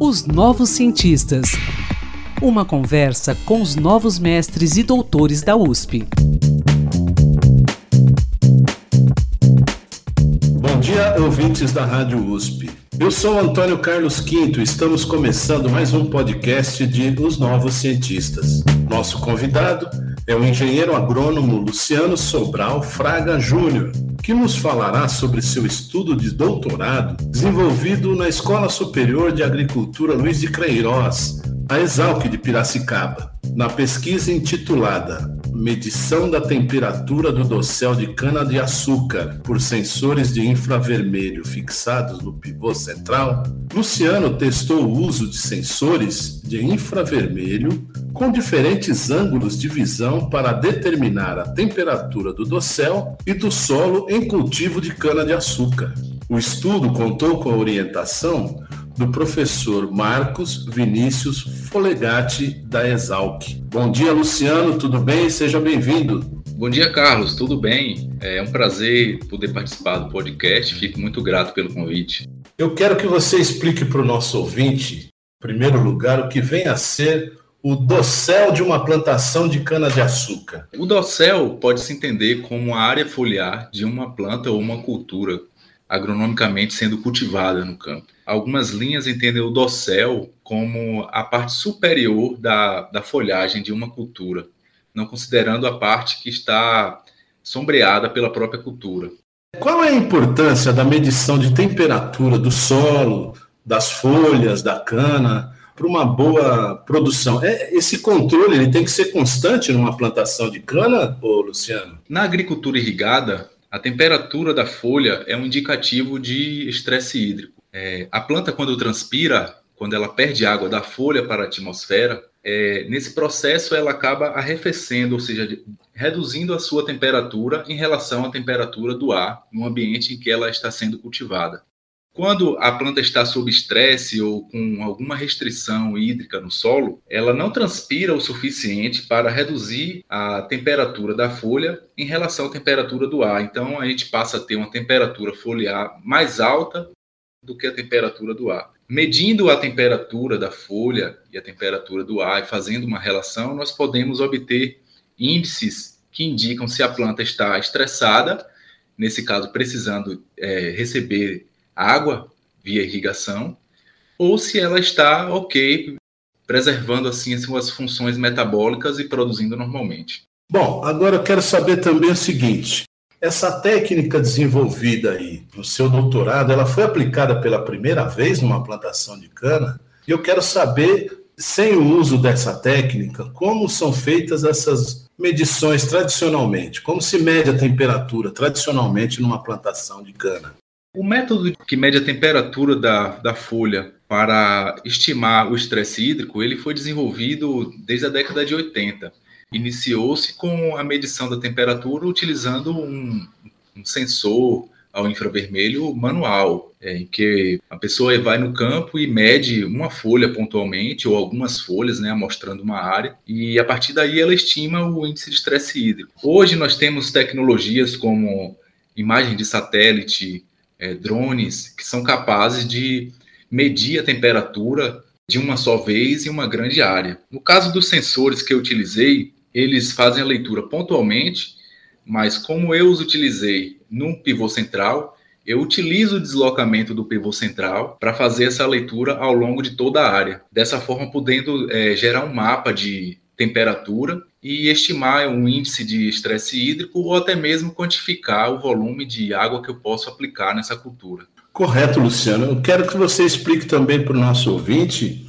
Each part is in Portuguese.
Os Novos Cientistas. Uma conversa com os novos mestres e doutores da USP. Bom dia, ouvintes da Rádio USP. Eu sou Antônio Carlos Quinto e estamos começando mais um podcast de Os Novos Cientistas. Nosso convidado é o engenheiro agrônomo Luciano Sobral Fraga Júnior, que nos falará sobre seu estudo de doutorado desenvolvido na Escola Superior de Agricultura Luiz de Queiroz, a Exalc de Piracicaba, na pesquisa intitulada Medição da temperatura do dossel de cana-de-açúcar por sensores de infravermelho fixados no pivô central, Luciano testou o uso de sensores de infravermelho com diferentes ângulos de visão para determinar a temperatura do dossel e do solo em cultivo de cana-de-açúcar. O estudo contou com a orientação do professor Marcos Vinícius Folegatti, da Exalc. Bom dia, Luciano, tudo bem? Seja bem-vindo. Bom dia, Carlos, tudo bem? É um prazer poder participar do podcast, fico muito grato pelo convite. Eu quero que você explique para o nosso ouvinte, em primeiro lugar, o que vem a ser o dossel de uma plantação de cana-de-açúcar. O dossel pode se entender como a área foliar de uma planta ou uma cultura agronomicamente sendo cultivada no campo. Algumas linhas entendem o dossel como a parte superior da, da folhagem de uma cultura, não considerando a parte que está sombreada pela própria cultura. Qual é a importância da medição de temperatura do solo, das folhas, da cana, para uma boa produção? É, esse controle ele tem que ser constante numa plantação de cana, ô Luciano? Na agricultura irrigada, a temperatura da folha é um indicativo de estresse hídrico. É, a planta, quando transpira, quando ela perde água da folha para a atmosfera, é, nesse processo ela acaba arrefecendo, ou seja, reduzindo a sua temperatura em relação à temperatura do ar no ambiente em que ela está sendo cultivada. Quando a planta está sob estresse ou com alguma restrição hídrica no solo, ela não transpira o suficiente para reduzir a temperatura da folha em relação à temperatura do ar. Então a gente passa a ter uma temperatura foliar mais alta do que a temperatura do ar. Medindo a temperatura da folha e a temperatura do ar e fazendo uma relação, nós podemos obter índices que indicam se a planta está estressada, nesse caso precisando é, receber água via irrigação, ou se ela está ok, preservando assim as suas funções metabólicas e produzindo normalmente. Bom, agora eu quero saber também o seguinte: essa técnica desenvolvida aí no seu doutorado, ela foi aplicada pela primeira vez numa plantação de cana? E eu quero saber, sem o uso dessa técnica, como são feitas essas medições tradicionalmente? Como se mede a temperatura tradicionalmente numa plantação de cana? O método que mede a temperatura da, da folha para estimar o estresse hídrico, ele foi desenvolvido desde a década de 80. Iniciou-se com a medição da temperatura utilizando um, um sensor ao infravermelho manual, é, em que a pessoa vai no campo e mede uma folha pontualmente, ou algumas folhas, né, mostrando uma área, e a partir daí ela estima o índice de estresse hídrico. Hoje nós temos tecnologias como imagem de satélite, é, drones que são capazes de medir a temperatura de uma só vez em uma grande área. No caso dos sensores que eu utilizei, eles fazem a leitura pontualmente, mas como eu os utilizei num pivô central, eu utilizo o deslocamento do pivô central para fazer essa leitura ao longo de toda a área. Dessa forma, podendo é, gerar um mapa de temperatura e estimar um índice de estresse hídrico ou até mesmo quantificar o volume de água que eu posso aplicar nessa cultura. Correto, Luciano. Eu quero que você explique também para o nosso ouvinte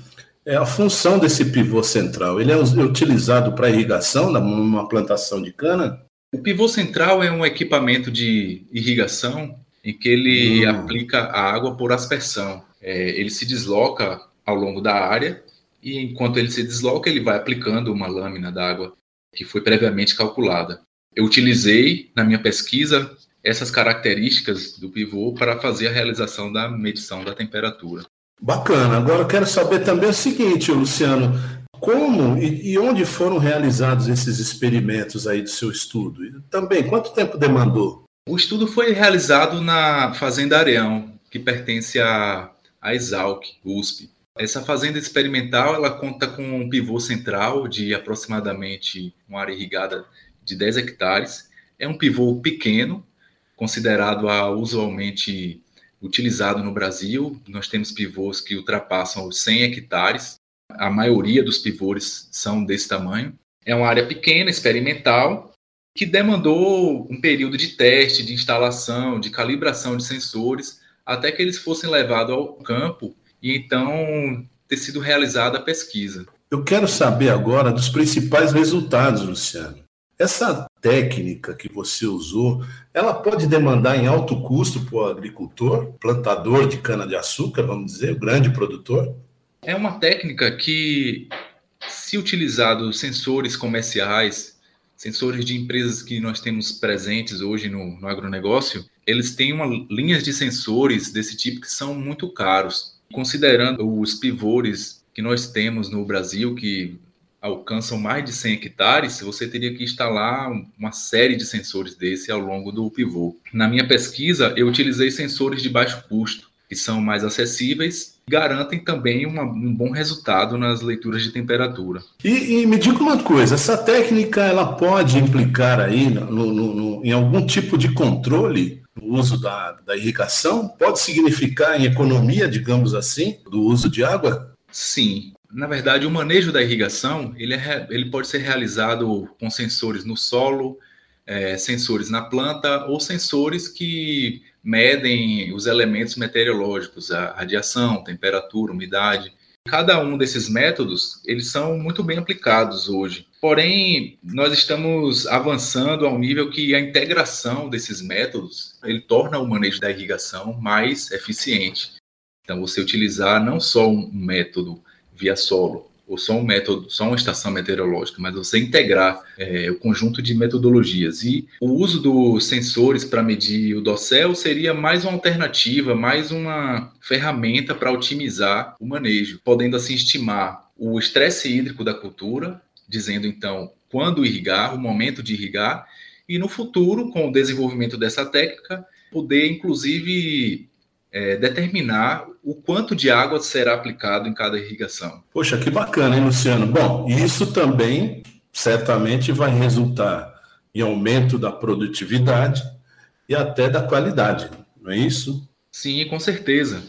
é, a função desse pivô central. Ele é utilizado para irrigação numa plantação de cana? O pivô central é um equipamento de irrigação em que ele hum. aplica a água por aspersão. É, ele se desloca ao longo da área e enquanto ele se desloca, ele vai aplicando uma lâmina d'água que foi previamente calculada. Eu utilizei na minha pesquisa essas características do pivô para fazer a realização da medição da temperatura. Bacana. Agora eu quero saber também o seguinte, Luciano, como e, e onde foram realizados esses experimentos aí do seu estudo? E também, quanto tempo demandou? O estudo foi realizado na Fazenda Areão, que pertence à, à Exalc, USP. Essa fazenda experimental ela conta com um pivô central de aproximadamente uma área irrigada de 10 hectares. É um pivô pequeno, considerado a usualmente utilizado no Brasil. Nós temos pivôs que ultrapassam os 100 hectares. A maioria dos pivôs são desse tamanho. É uma área pequena, experimental, que demandou um período de teste, de instalação, de calibração de sensores, até que eles fossem levados ao campo e então ter sido realizada a pesquisa. Eu quero saber agora dos principais resultados, Luciano. Essa técnica que você usou, ela pode demandar em alto custo para o agricultor, plantador de cana-de-açúcar, vamos dizer, o grande produtor? É uma técnica que, se utilizados sensores comerciais, sensores de empresas que nós temos presentes hoje no, no agronegócio, eles têm uma, linhas de sensores desse tipo que são muito caros. Considerando os pivôs que nós temos no Brasil, que alcançam mais de 100 hectares, você teria que instalar uma série de sensores desse ao longo do pivô. Na minha pesquisa, eu utilizei sensores de baixo custo, que são mais acessíveis e garantem também uma, um bom resultado nas leituras de temperatura. E, e, me diga uma coisa, essa técnica ela pode implicar aí no, no, no, em algum tipo de controle no uso da, da irrigação? Pode significar em economia, digamos assim, do uso de água? Sim, na verdade, o manejo da irrigação ele, é, ele pode ser realizado com sensores no solo, é, sensores na planta ou sensores que medem os elementos meteorológicos, a radiação, temperatura, umidade. Cada um desses métodos, eles são muito bem aplicados hoje. Porém, nós estamos avançando ao nível que a integração desses métodos, ele torna o manejo da irrigação mais eficiente. Então, você utilizar não só um método via solo, ou só um método, só uma estação meteorológica, mas você integrar é, o conjunto de metodologias. E o uso dos sensores para medir o dossel seria mais uma alternativa, mais uma ferramenta para otimizar o manejo, podendo assim estimar o estresse hídrico da cultura, dizendo então quando irrigar, o momento de irrigar, e no futuro, com o desenvolvimento dessa técnica, poder inclusive é, determinar o quanto de água será aplicado em cada irrigação. Poxa, que bacana, hein, Luciano? Bom, isso também certamente vai resultar em aumento da produtividade e até da qualidade, não é isso? Sim, com certeza.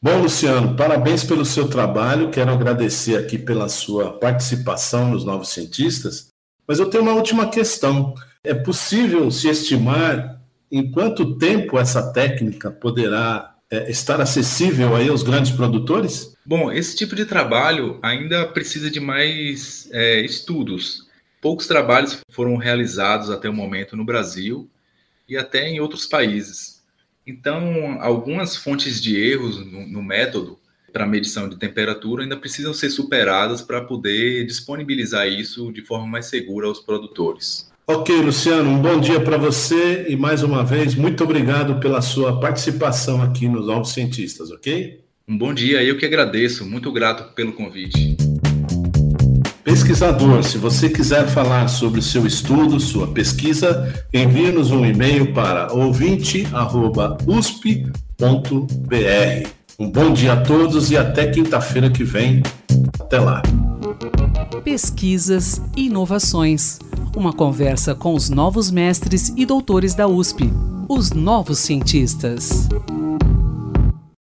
Bom, Luciano, parabéns pelo seu trabalho. Quero agradecer aqui pela sua participação nos Novos Cientistas. Mas eu tenho uma última questão. É possível se estimar em quanto tempo essa técnica poderá é, estar acessível aí aos grandes produtores? Bom, esse tipo de trabalho ainda precisa de mais é, estudos. Poucos trabalhos foram realizados até o momento no Brasil e até em outros países. Então, algumas fontes de erros no, no método para medição de temperatura ainda precisam ser superadas para poder disponibilizar isso de forma mais segura aos produtores. Ok, Luciano, um bom dia para você e mais uma vez, muito obrigado pela sua participação aqui nos Novos Cientistas, ok? Um bom dia, eu que agradeço, muito grato pelo convite. Pesquisador, se você quiser falar sobre o seu estudo, sua pesquisa, envie-nos um e-mail para ouvinte.usp.br. Um bom dia a todos e até quinta-feira que vem. Até lá. Pesquisas e inovações uma conversa com os novos mestres e doutores da USP, os novos cientistas.